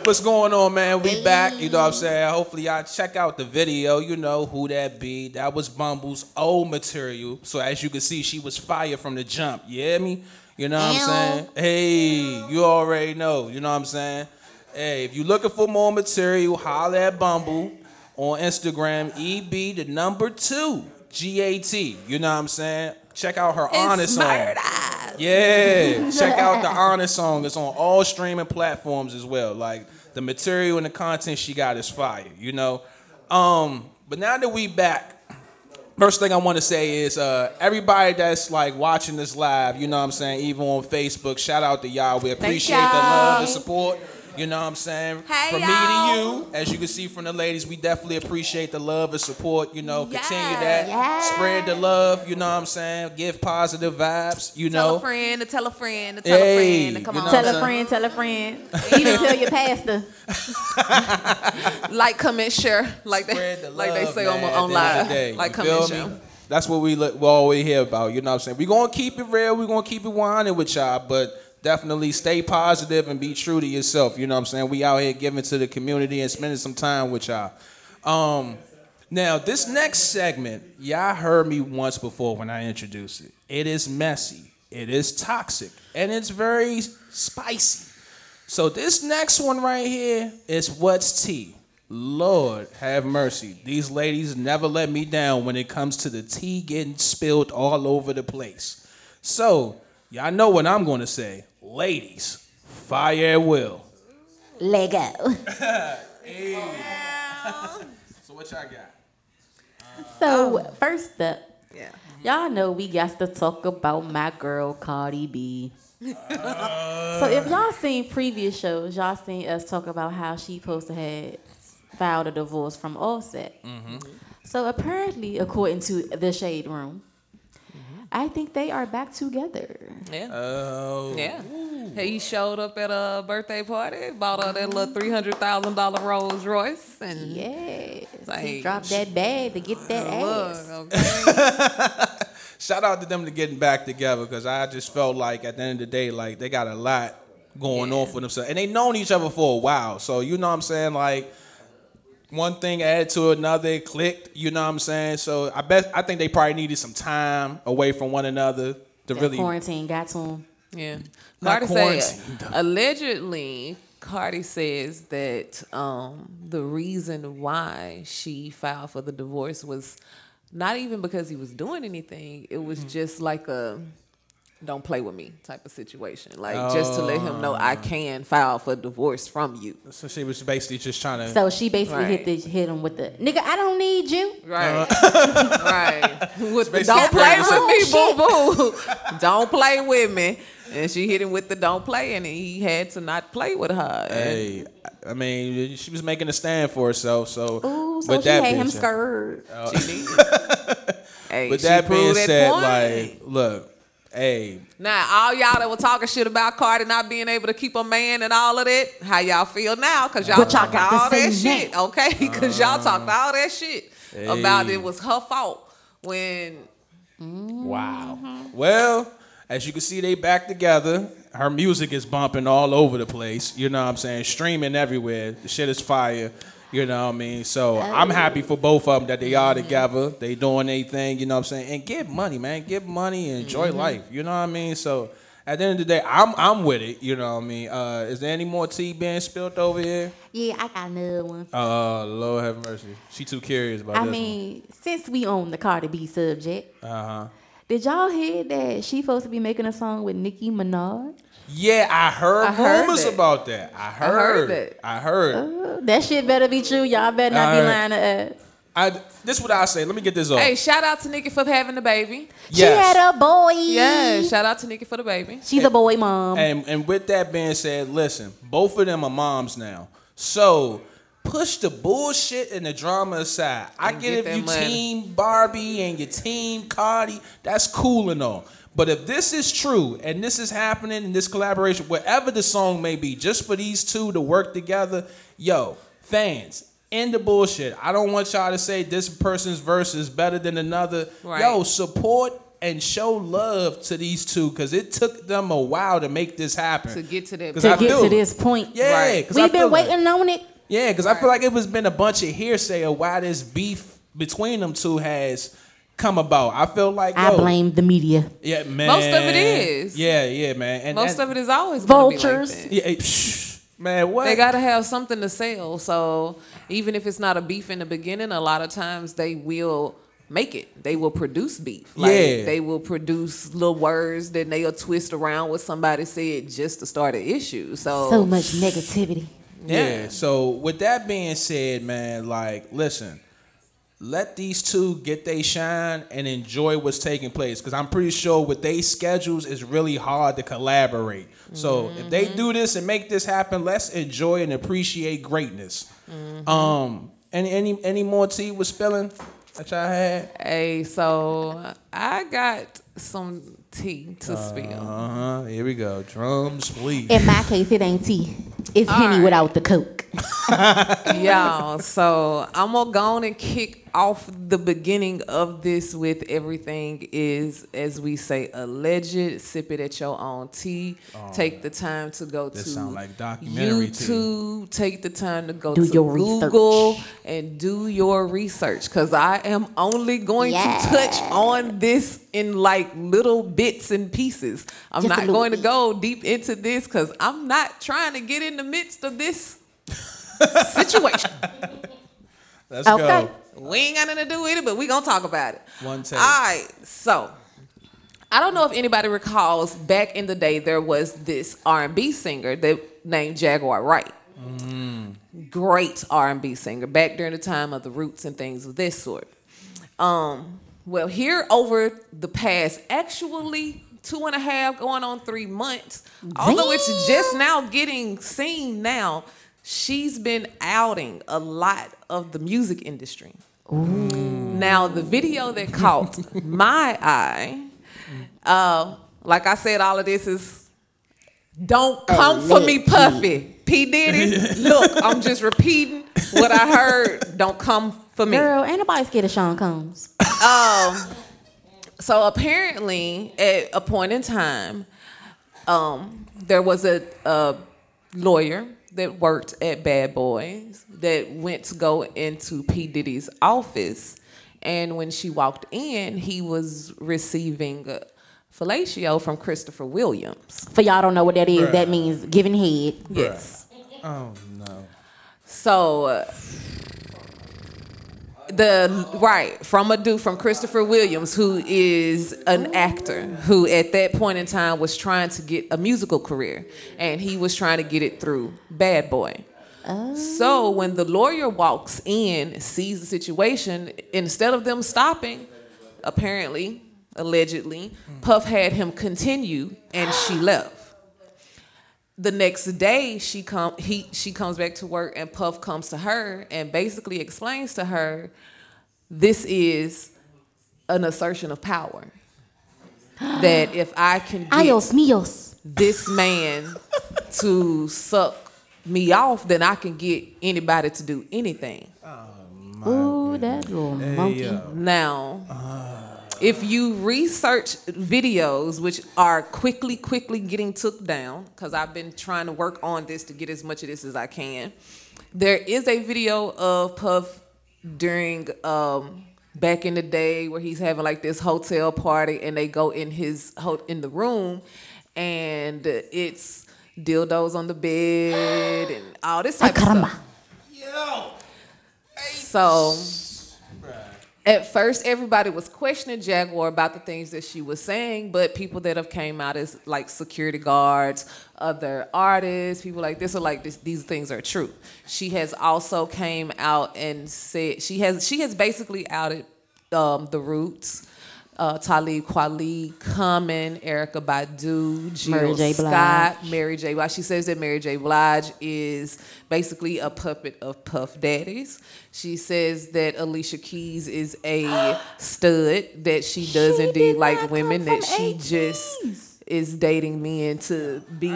What's going on, man? We back. You know what I'm saying? Hopefully, y'all check out the video. You know who that be. That was Bumble's old material. So, as you can see, she was fire from the jump. You hear me? You know what I'm saying? Hey, you already know. You know what I'm saying? Hey, if you looking for more material, holla at Bumble on Instagram, EB the number two, GAT. You know what I'm saying? Check out her honest song. Yeah, check out the <laughs> honest song. It's on all streaming platforms as well. Like the material and the content she got is fire, you know. Um, but now that we back, first thing I want to say is uh, everybody that's like watching this live, you know what I'm saying, even on Facebook, shout out to y'all. We appreciate the love and support. You know what I'm saying? Hey, from y'all. me to you, as you can see from the ladies, we definitely appreciate the love and support. You know, continue that. Yes. Spread the love, you know what I'm saying? Give positive vibes, you Tell know. a friend, to tell a friend, to tell Hey, a friend. Come you on, Tell a friend, tell a friend. <laughs> Even tell your pastor. <laughs> like, comment, share, like Spread they, the like they say man, on, at on the live. day. Like, comment, feel me? share. That's what we look, we always hear about. You know what I'm saying? We're gonna keep it real. We're gonna keep it 100 with y'all, but definitely stay positive and be true to yourself. You know what I'm saying? We out here giving to the community and spending some time with y'all. Um, now this next segment, y'all heard me once before when I introduced it. It is messy. It is toxic, and it's very spicy. So this next one right here is what's tea. Lord have mercy. These ladies never let me down when it comes to the tea getting spilled all over the place. So, y'all know what I'm going to say. Ladies, fire at will. Lego. <laughs> So what y'all got? So um, first up, Yeah. y'all know we got to talk about my girl Cardi B. so if uh. y'all seen previous shows, y'all seen us talk about how she supposed to have filed a divorce from Offset. Mm-hmm. So apparently, according to the Shade Room, I think they are back together. Yeah. Oh. Yeah. He showed up at a birthday party, bought her that little three hundred thousand dollar Rolls Royce, and Yes, he dropped that bag to get that ass. look, okay. <laughs> Shout out to them to getting back together because I just felt like at the end of the day, like they got a lot going on for themselves, and they known each other for a while. So you know what I'm saying, like one thing added to another, it clicked. You know what I'm saying. So I bet I think they probably needed some time away from one another to That really. quarantine got to him. Yeah. Not Cardi said allegedly Cardi says that um, the reason why she filed for the divorce was not even because he was doing anything. It was just like a don't play with me type of situation. Like just to let him know I oh. can file for divorce from you. So she was basically just trying to. So she basically Right. hit the, hit him with the nigga. I don't need you. Right. Uh. <laughs> right. With the, don't play crazy. with me, boo boo. <laughs> don't play with me. And she hit him with the don't play, and he had to not play with her. And- Hey, I mean, she was making a stand for herself. So, Ooh, so with she that had being him said- scared. <laughs> Hey, With she that being that said, point. like, look, hey, now all y'all that were talking shit about Cardi not being able to keep a man and all of that, how y'all feel now? Cause y'all What y'all talked all that say shit, okay? <laughs> Cause y'all uh-huh. talked all that shit about it was her fault when Wow. Well, as you can see, they back together. Her music is bumping all over the place. You know what I'm saying? Streaming everywhere. The shit is fire. You know what I mean? So I'm happy for both of them that they are together. They doing their thing. You know what I'm saying? And get money, man. Get money and enjoy life. You know what I mean? So at the end of the day, I'm I'm with it. You know what I mean? Uh, is there any more tea being spilled over here? Yeah, I got another one. Uh, Lord have mercy. She too curious about I this mean, since we own the Cardi B subject. Uh huh. did y'all hear that she supposed to be making a song with Nicki Minaj? Yeah, I heard I heard rumors that. about that. I heard. heard that. I heard. Uh, that shit better be true. Y'all better not be lying to us. I this what I say. Let me get this off. Hey, shout out to Nikki for having the baby. She had a boy. Yeah, shout out to Nikki for the baby. She's a boy mom. and and with that being said, listen, both of them are moms now. So push the bullshit and the drama aside. I And get, get if you money. team Barbie and your team Cardi, that's cool and all. But if this is true and this is happening in this collaboration, whatever the song may be, just for these two to work together, yo, fans, end the bullshit. I don't want y'all to say this person's verse is better than another. Right. Yo, support and show love to these two because it took them a while to make this happen. To get to that 'Cause to I get feel- to this point. Yeah, Right. 'cause I We've feel been like- waiting on it. yeah, because I feel like it was been a bunch of hearsay of why this beef between them two has come about. I feel like I yo, blame the media. Yeah, man. Most of it is. Yeah, yeah, man. And Most and- of it is always gonna be like Vultures. that. Yeah, psh, man. What? They gotta have something to sell. So even if it's not a beef in the beginning, a lot of times they will make it. They will produce beef. Like Yeah. they will produce little words that they'll twist around what somebody said just to start an issue. So, So much negativity. Yeah. So with that being said, man, like, listen, let these two get they shine and enjoy what's taking place. Because I'm pretty sure with they schedules, it's really hard to collaborate. So if they do this and make this happen, let's enjoy and appreciate greatness. Um, any any any more tea was spilling that y'all had? Hey, so I got some tea to spill. Uh huh. Here we go. Drums, please. In my case, it ain't tea. It's henny right. without the coke. <laughs> <laughs> Y'all, so I'm gonna go on and kick off the beginning of this with everything is, as we say, alleged. Sip it at your own tea. Oh, take the time to go Oh. To sound like documentary tea. YouTube. Take the time to go Do to your research. Google and do your research, because I am only going Yeah. to touch on this in like little bits and pieces. I'm Just not little going to go deep into this because I'm not trying to get in the midst of this <laughs> situation. Let's Okay. go. We ain't got nothing to do with it, but we gonna talk about it. One take. All right, so I don't know if anybody recalls back in the day there was this R&B singer that named Jaguar Wright. Great R&B singer back during the time of the Roots and things of this sort. Um, well, here over the past actually two and a half, going on three months, although it's just now getting seen now, she's been outing a lot of the music industry. Now, the video that caught <laughs> my eye, uh, like I said, all of this is don't come for me, Puffy. P. Diddy, <laughs> look, I'm just repeating what I heard. Don't come for me. Girl, ain't nobody scared of Sean Combs. Um, so apparently, at a point in time, um, there was a, a lawyer that worked at Bad Boys that went to go into P Diddy's office, and when she walked in, he was receiving uh, fellatio from Christopher Williams. For y'all don't know what that is, that means giving head. Yes. Oh no. So uh, the right from a dude from Christopher Williams, who is an actor, who at that point in time was trying to get a musical career, and he was trying to get it through Bad Boy. So when the lawyer walks in, sees the situation, instead of them stopping, apparently, allegedly, Puff had him continue, and she left the next day she come he she comes back to work and Puff comes to her and basically explains to her this is an assertion of power. <gasps> that if I can get Ayos míos. this man <laughs> to suck me off, then I can get anybody to do anything. Ooh, that little monkey. Now, if you research videos, which are quickly, quickly getting took down, because I've been trying to work on this to get as much of this as I can, there is a video of Puff during um, back in the day where he's having like this hotel party, and they go in his ho- in the room, and it's dildos on the bed and all this type of stuff. So at first everybody was questioning Jaguar about the things that she was saying, but people that have came out as like security guards, other artists, people like this are like this, these things are true. She has also came out and said she has she has basically outed um, the roots. Uh, Talib Kweli, Common, Erykah Badu, Jill Mary J. Scott, Mary J. Blige. She says that Mary J. Blige is basically a puppet of Puff Daddies. She says that Alicia Keys is a <gasps> stud, that she does indeed like women, that she just is dating men to be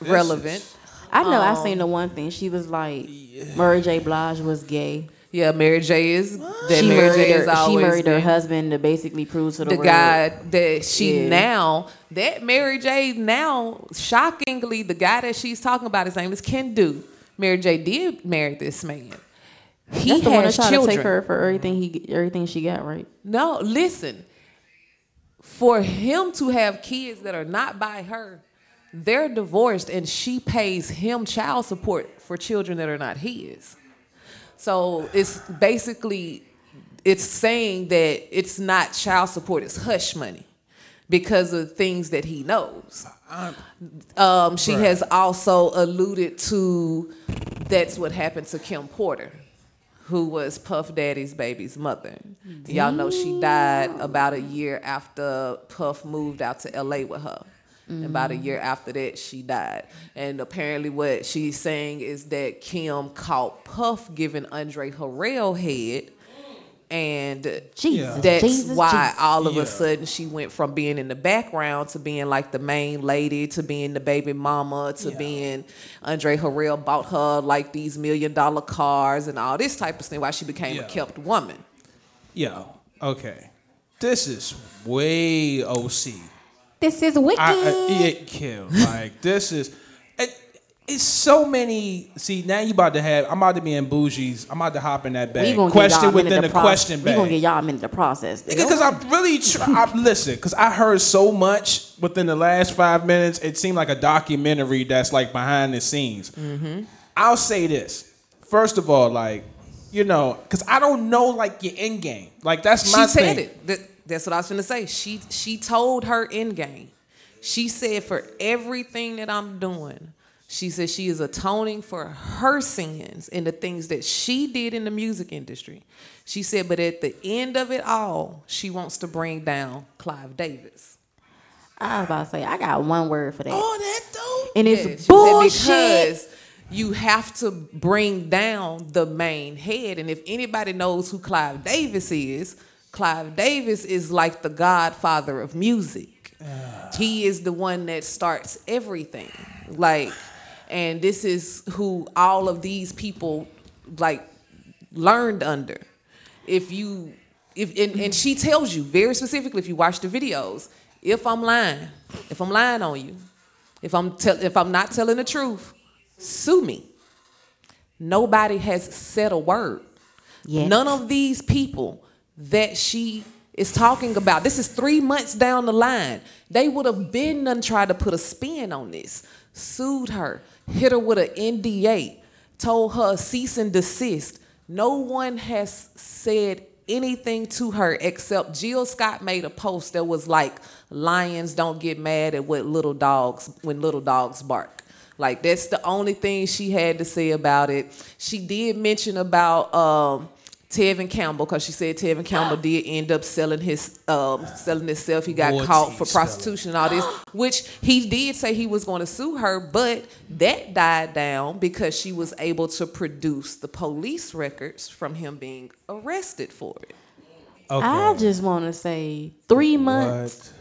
relevant. I know. I Um, seen the one thing. She was like, Mary J. Blige was gay. Yeah, Mary J. is that she Mary married, J. her, is she always married her husband to basically prove to the, the world. guy that she Yeah. now that Mary J now shockingly the guy that she's talking about his name is Kendu. Mary J did marry this man. He That's the one that children. to take her for everything he everything she got right. No, listen. For him to have kids that are not by her, they're divorced and she pays him child support for children that are not his. So it's basically it's saying that it's not child support, it's hush money because of things that he knows. Um, she has also alluded to that's what happened to Kim Porter, who was Puff Daddy's baby's mother. Y'all know she died about a year after Puff moved out to LA with her. About a year after that, she died. And apparently, what she's saying is that Kim caught Puff giving Andre Harrell head. And Jesus, that's Jesus, why Jesus. all of Yeah. a sudden she went from being in the background to being like the main lady to being the baby mama to being Andre Harrell bought her like these million dollar cars and all this type of thing. Why she became Yeah. a kept woman. Yo, okay. This is way OC. This is wicked. I, I, it killed. Like this is. It, it's so many. See now you about to have. I'm about to be in bougies. I'm about to hop in that bag. Question get y'all a within the proce- question We gonna get y'all a minute to process. Because I'm really try- I, listen, because I heard so much within the last five minutes. It seemed like a documentary that's like behind the scenes. Mm-hmm. I'll say this first of all, like you know, because I don't know like your end game. Like that's my she said it. That, that's what I was gonna say. She she told her end game. She said for everything that I'm doing, She says she is atoning for her sins and the things that she did in the music industry. She said, but at the end of it all, she wants to bring down Clive Davis. I was about to say, I got one word for that. Oh, that though. and it's said bullshit. because you have to bring down the main head. And if anybody knows who Clive Davis is, Clive Davis is like the godfather of music. Ah. he is the one that starts everything. Like, and this is who all of these people like learned under. If you if and, and she tells you very specifically if you watch the videos, if I'm lying, if I'm lying on you, if I'm tell, if I'm not telling the truth, sue me. Nobody has said a word. Yet. None of these people that she is talking about. This is three months down the line. They would have been done tried to put a spin on this, sued her, hit her with an NDA, told her cease and desist. No one has said anything to her except Jill Scott made a post that was like, "Lions don't get mad at what little dogs when little dogs bark." Like that's the only thing she had to say about it. She did mention about um, Tevin Campbell because she said Tevin Campbell <gasps> did end up selling his um, selling himself. He got Boy, caught for spelling. prostitution and all this, which he did say he was going to sue her, but that died down because she was able to produce the police records from him being arrested for it. Okay. I just want to say three months.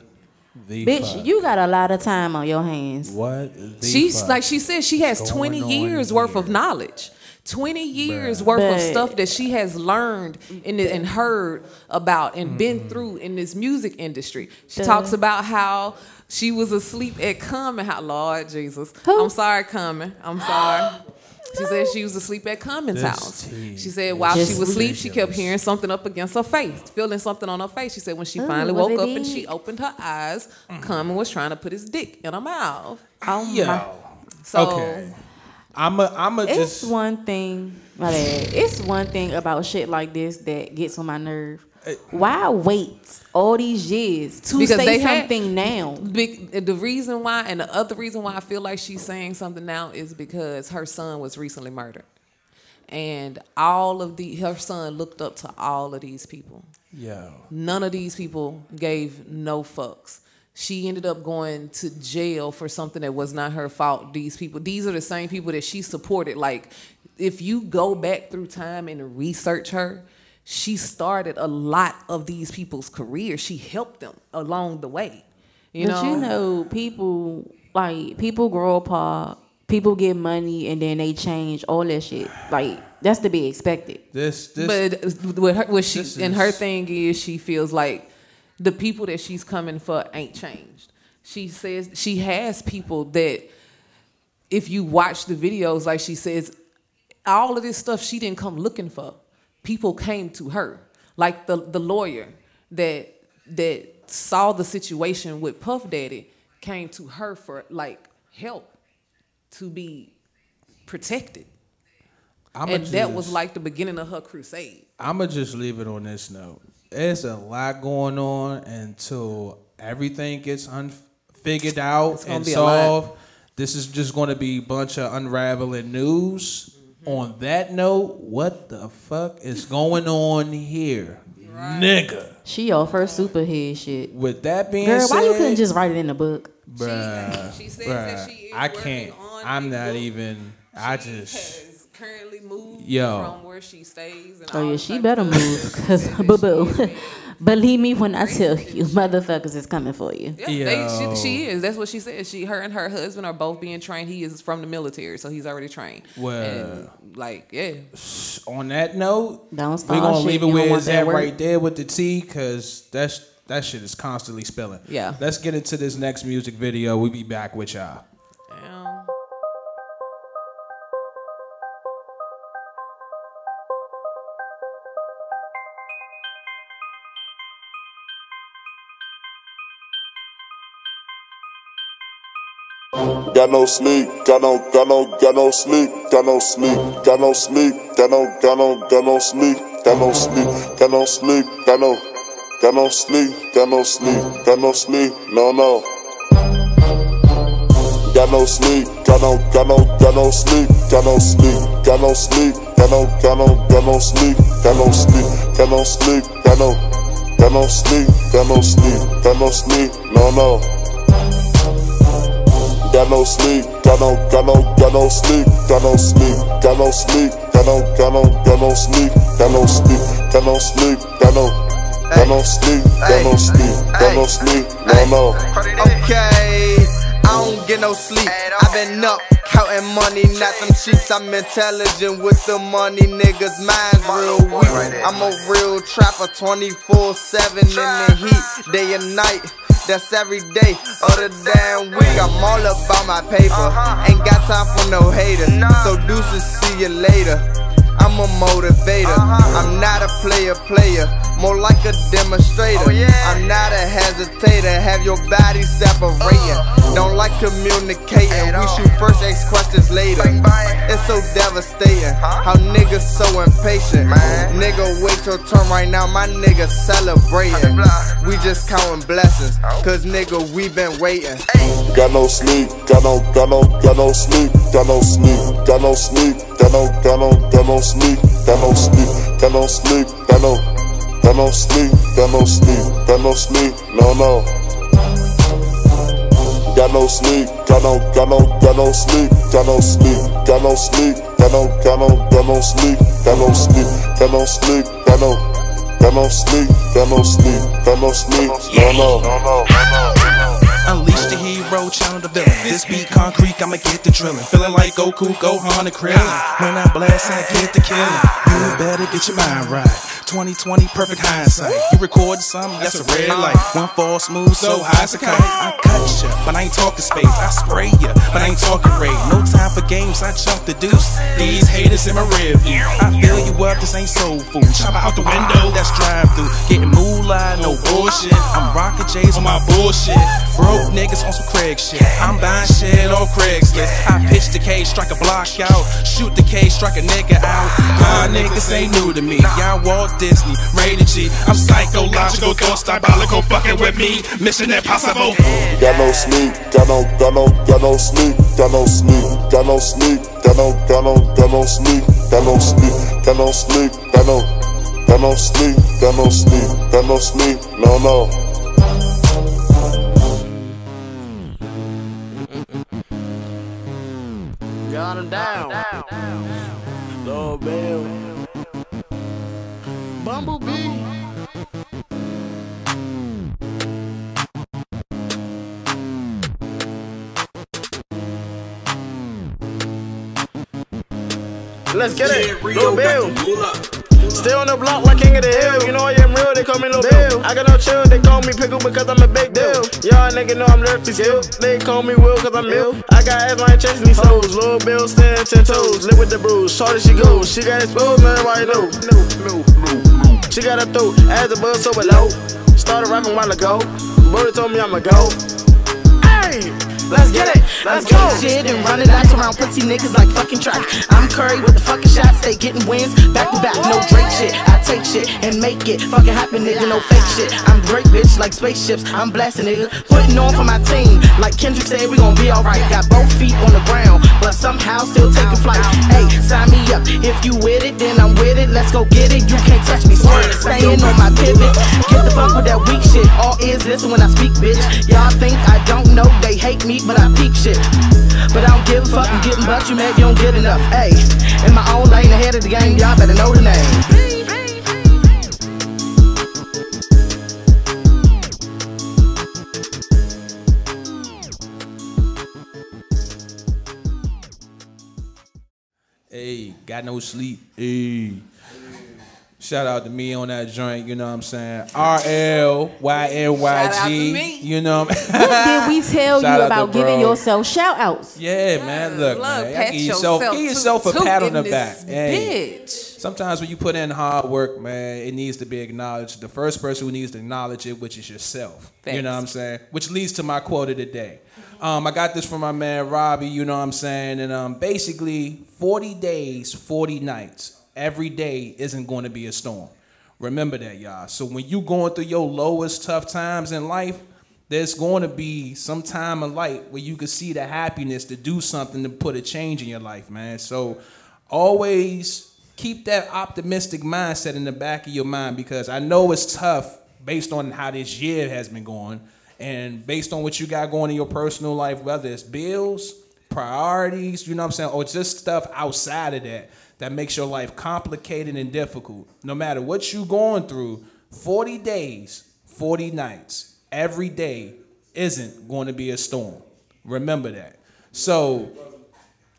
what the Bitch, fuck? you got a lot of time on your hands. What the She's fuck? like she said she has 20 years worth of knowledge. 20 years worth of stuff that she has learned and, and heard about and been mm-hmm. through in this music industry. She The- talks about how she was asleep at Common House. Lord Jesus. Who? I'm sorry, Common. I'm sorry. <gasps> She said she was asleep at Common's This house. tea She said while she was asleep, she kept hearing something up against her face, feeling something on her face. She said when she Ooh, finally woke it up and she opened her eyes, mm. Common was trying to put his dick in her mouth. Oh my. So okay. I'm a. I'm a It's just. one thing, my bad. It's one thing about shit like this that gets on my nerve. Uh, Why wait all these years to Because say they had- something now? Big, the reason why, and the other reason why I feel like she's saying something now is because her son was recently murdered, and all of the her son looked up to all of these people. Yo. None of these people gave no fucks. She ended up going to jail for something that was not her fault. These people, these are the same people that she supported. Like, if you go back through time and research her, she started a lot of these people's careers. She helped them along the way. You but know, you know, people like people grow apart, people get money, and then they change all that shit. Like that's to be expected. This. This. but uh, what, her, what she this and her thing is she feels like the people that she's coming for ain't changed. She says she has people that if you watch the videos, like she says, all of this stuff she didn't come looking for. People came to her, like the the lawyer that that saw the situation with Puff Daddy came to her for like help to be protected, I'm and that was like the beginning of her crusade. I'm gonna just leave it on this note. There's a lot going on until everything gets un- figured out gonna and be a lot. solved. This is just going to be a bunch of unraveling news. Mm-hmm. On that note, what the fuck is going on here, nigga? She off her superhead shit. With that being Girl, said, why you couldn't just write it in the book? bruh, She says that she is I can't. on I'm not book. even. I She just. Has currently moved Yo. from where she stays. And Oh all yeah, she better stuff. move, cause <laughs> <laughs> boo boo. <laughs> Believe me when I tell you, motherfuckers is coming for you. Yeah, they, she, she is. That's what she said. She, her, and her husband are both being trained. He is from the military, so he's already trained. Well. and, like yeah, on that note, Don't we're gonna shit. leave it You where it's that at right there with the T, cause that's that shit is constantly spilling. Yeah. Let's get into this next music video. We'll be back with y'all. Got no sleep, got no, got no, got no sleep, got no sleep, got no sleep, got no, got no, got no sleep, got no sleep, got no sleep, got no, got no sleep, got no sleep, got no sleep, no, no. got no sleep, got no, got no, got no sleep, got no sleep, got no sleep, got no, got no, got no sleep, got no sleep, got no sleep, got no, got no sleep, got no sleep, got no sleep, no no. Got no sleep, got no, got no, got no sleep, got no sleep, got no sleep, got no, got no, got no sleep, got no sleep, got no sleep, got no, got no sleep, got no sleep, got no sleep, no no. Okay, I don't get no sleep. I've been up counting money, not them cheats. I'm intelligent with the money, niggas. Mine's real weak. I'm a real trapper, 24 7 in the heat, day and night. That's every day of the damn week. I'm all about my paper. Uh-huh. Ain't got time for no haters. So deuces, see you later. I'm a motivator. Uh-huh. I'm not a player, player. More like a demonstrator. I'm not a hesitator. Have your body separating. Don't like communicating. We shoot first, ask questions later. It's so devastating. How niggas so impatient. Nigga, wait your turn right now. My nigga celebrating. We just counting blessings. Cause nigga, we been waiting. Got no sleep, got no, got no, got no sleep, got no sleep, got no sleep, got no, got no, got no sleep, got no sleep, got no sleep, got no, got no sleep, got no sleep, got no sleep, no no. Got no sleep, got no, got no, got no sleep, got no sleep, got no sleep, got no, got no, got no sleep, got no sleep, got no sleep, got no, got no sleep, got no sleep, got no sleep, no no, no no. Unleash the hero, channel the villain. This beat concrete, I'ma get the drilling. Feeling like Goku, Gohan, and Krillin. When I blast, I get the killing. You better get your mind right. 2020, perfect hindsight. You recording something, that's a red light. One fall smooth, so high as a kite. I cut ya, but I ain't talking space. I spray ya, but I ain't talking rate. No time for games, I jump the deuce. These haters in my rear view. I fill you up, this ain't soul food. Chop out the window, that's drive through. Getting moolah, no bullshit. I'm rocking J's on my bullshit. Broke niggas on some Craig shit. I'm buying shit on Craigslist. I pitch the cage, strike a block out. Shoot the cage, strike a nigga out. My niggas ain't new to me. Y'all Walt Disney, rated G. I'm psychological, thoughts diabolical, fucking with me. Mission impossible. Got no sleep, got no, got no, got no sleep, got no sleep, got no sleep, got no, got no, got no sleep, got no sleep, got no sleep, got no, got no sleep, got no sleep, got no sleep, no no. Got him down. Lord Bill. Let's get it. Lil Bill. Stay on the block like king of the hill. You know I am real, they call me Lil Bill. I got no chill, they call me pickle because I'm a big deal. Y'all nigga know I'm lyrically skilled. They call me Will cause I'm ill. I got ass like chasing these souls. Lil Bill stand ten toes. Live with the bruise. Shorty she goes. She got exposed, man, everybody know. She got a throat, as a buzz so below. Started rapping a while ago. Brody told me I'ma go. Let's get it. Let's go. Shit and running laps around pussy niggas like fucking track. I'm Curry with the fucking shots, they getting wins back to back. No Drake shit. I take shit and make it fucking happen, nigga. No fake shit. I'm Drake, bitch, like spaceships. I'm blasting, nigga. Putting on for my team. Like Kendrick said, we gon' be alright. Got both feet on the ground, but somehow still taking flight. Hey, sign me up. If you with it, then I'm with it. Let's go get it. You can't touch me. Swerve, staying on my pivot. Get the fuck with that weak shit. All is listen when I speak, bitch. Y'all think I don't know, they hate me, but I peak shit. But I don't give a fuck, I'm getting bucks, you maybe don't get enough. Hey, in my own lane ahead of the game, y'all better know the name. Hey, got no sleep. Hey. Shout out to me on that joint, you know what I'm saying? R L Y N Y G. Shout out to G. me. You know what What did we <laughs> tell you about giving yourself shout outs? Yeah, man. Look, love, man. pat Give yourself, yourself give yourself a pat on the back. this Hey. bitch. Sometimes when you put in hard work, man, it needs to be acknowledged. The first person who needs to acknowledge it, which is yourself. You know what I'm saying? Which leads to my quote of the day. Um, I got this from my man Robbie, you know what I'm saying? And um, basically, 40 days, 40 nights. Every day isn't going to be a storm. Remember that, y'all. So when you going through your lowest tough times in life, there's going to be some time of light where you can see the happiness to do something to put a change in your life, man. So always keep that optimistic mindset in the back of your mind because I know it's tough based on how this year has been going and based on what you got going in your personal life, whether it's bills, priorities, you know what I'm saying, or just stuff outside of that that makes your life complicated and difficult. No matter what you're going through, 40 days, 40 nights, every day isn't going to be a storm. Remember that. So,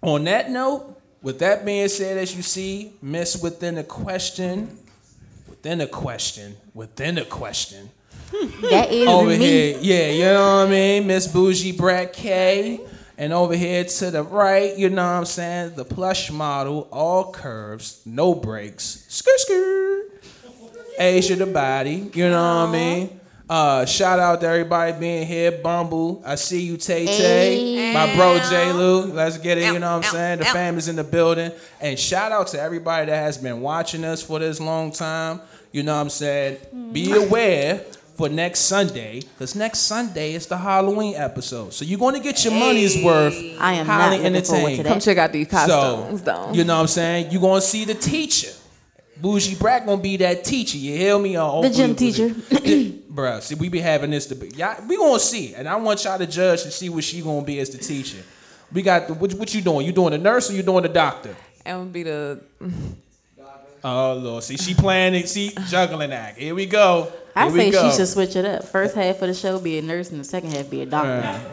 on that note, with that being said, as you see, Miss Within a Question, within a question, within a question. That is over me. here, yeah, you know what I mean? Miss Bougie Brat K. And over here to the right, you know what I'm saying? The plush model, all curves, no breaks. Skirt, skirt. Asia the body, you know what I mean? Uh, shout out to everybody being here. Bumble, I see you, Tay Tay. My bro J. Lou. Let's get it, you know what I'm saying? The fam is in the building. And shout out to everybody that has been watching us for this long time. You know what I'm saying? Be aware for next Sunday, because next Sunday is the Halloween episode. So you're going to get your money's worth. I am not highly looking forward to entertained. Come check out these costumes, So, though. you know what I'm saying? You're going to see the teacher. Bougie Brat gonna be that teacher. You hear me? Or The gym hopefully- teacher. Bruh, see, we be having this debate. Y'all, we gonna see, and I want y'all to judge and see what she gonna be as the teacher. We got the, what, what you doing? You doing the nurse or you doing the doctor? I'm gonna be the Oh Lord, see she playing it. See juggling act. Here we go. I we say go. she should switch it up. First half of the show be a nurse, and the second half be a doctor. Right.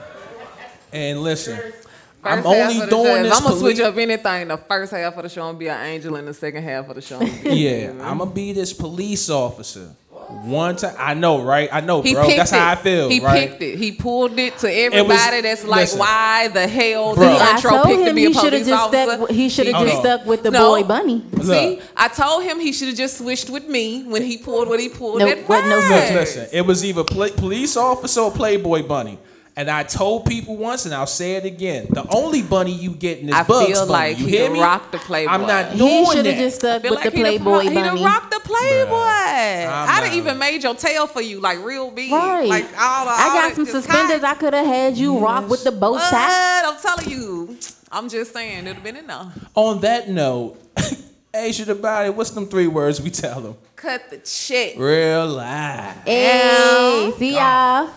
And listen, First I'm only doing this. I'm gonna switch up anything. The first half of the show gonna be an angel, and the second half of the show. gonna <laughs> be- Yeah, I'm gonna be this police officer. One time, I know, right? I know, He bro. That's it. how I feel, He right? picked it. He pulled it to everybody. that's like, listen. why the hell Bro. did I Entro told pick to be a he police just officer? stuck- he shoulda just picked- stuck with the No. boy bunny. See, I told him he should have just switched with me when he pulled what he pulled Nope, at wasn't no listen, it was either pla- police officer or Playboy bunny. And I told people once, and I'll say it again: the only bunny you getting is I Bugs feel Bunny. like you he hear done me? rocked the Playboy. I'm not He doing should that. have just stuck with like the he done, Playboy he done bunny. rocked the Playboy. I'd have even made your tail for you like real big. Right. Like all the, I got some just suspenders. I could have had you rock with the bow What? tie. I'm telling you. I'm just saying, it'd have been enough. On that note, <laughs> Asia the body. What's them three words we tell them? Cut the shit. Real life. Hey, see y'all.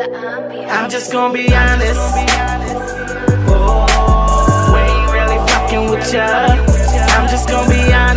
I'm just gonna be honest. Oh, we ain't really fucking with ya. I'm just gonna be honest.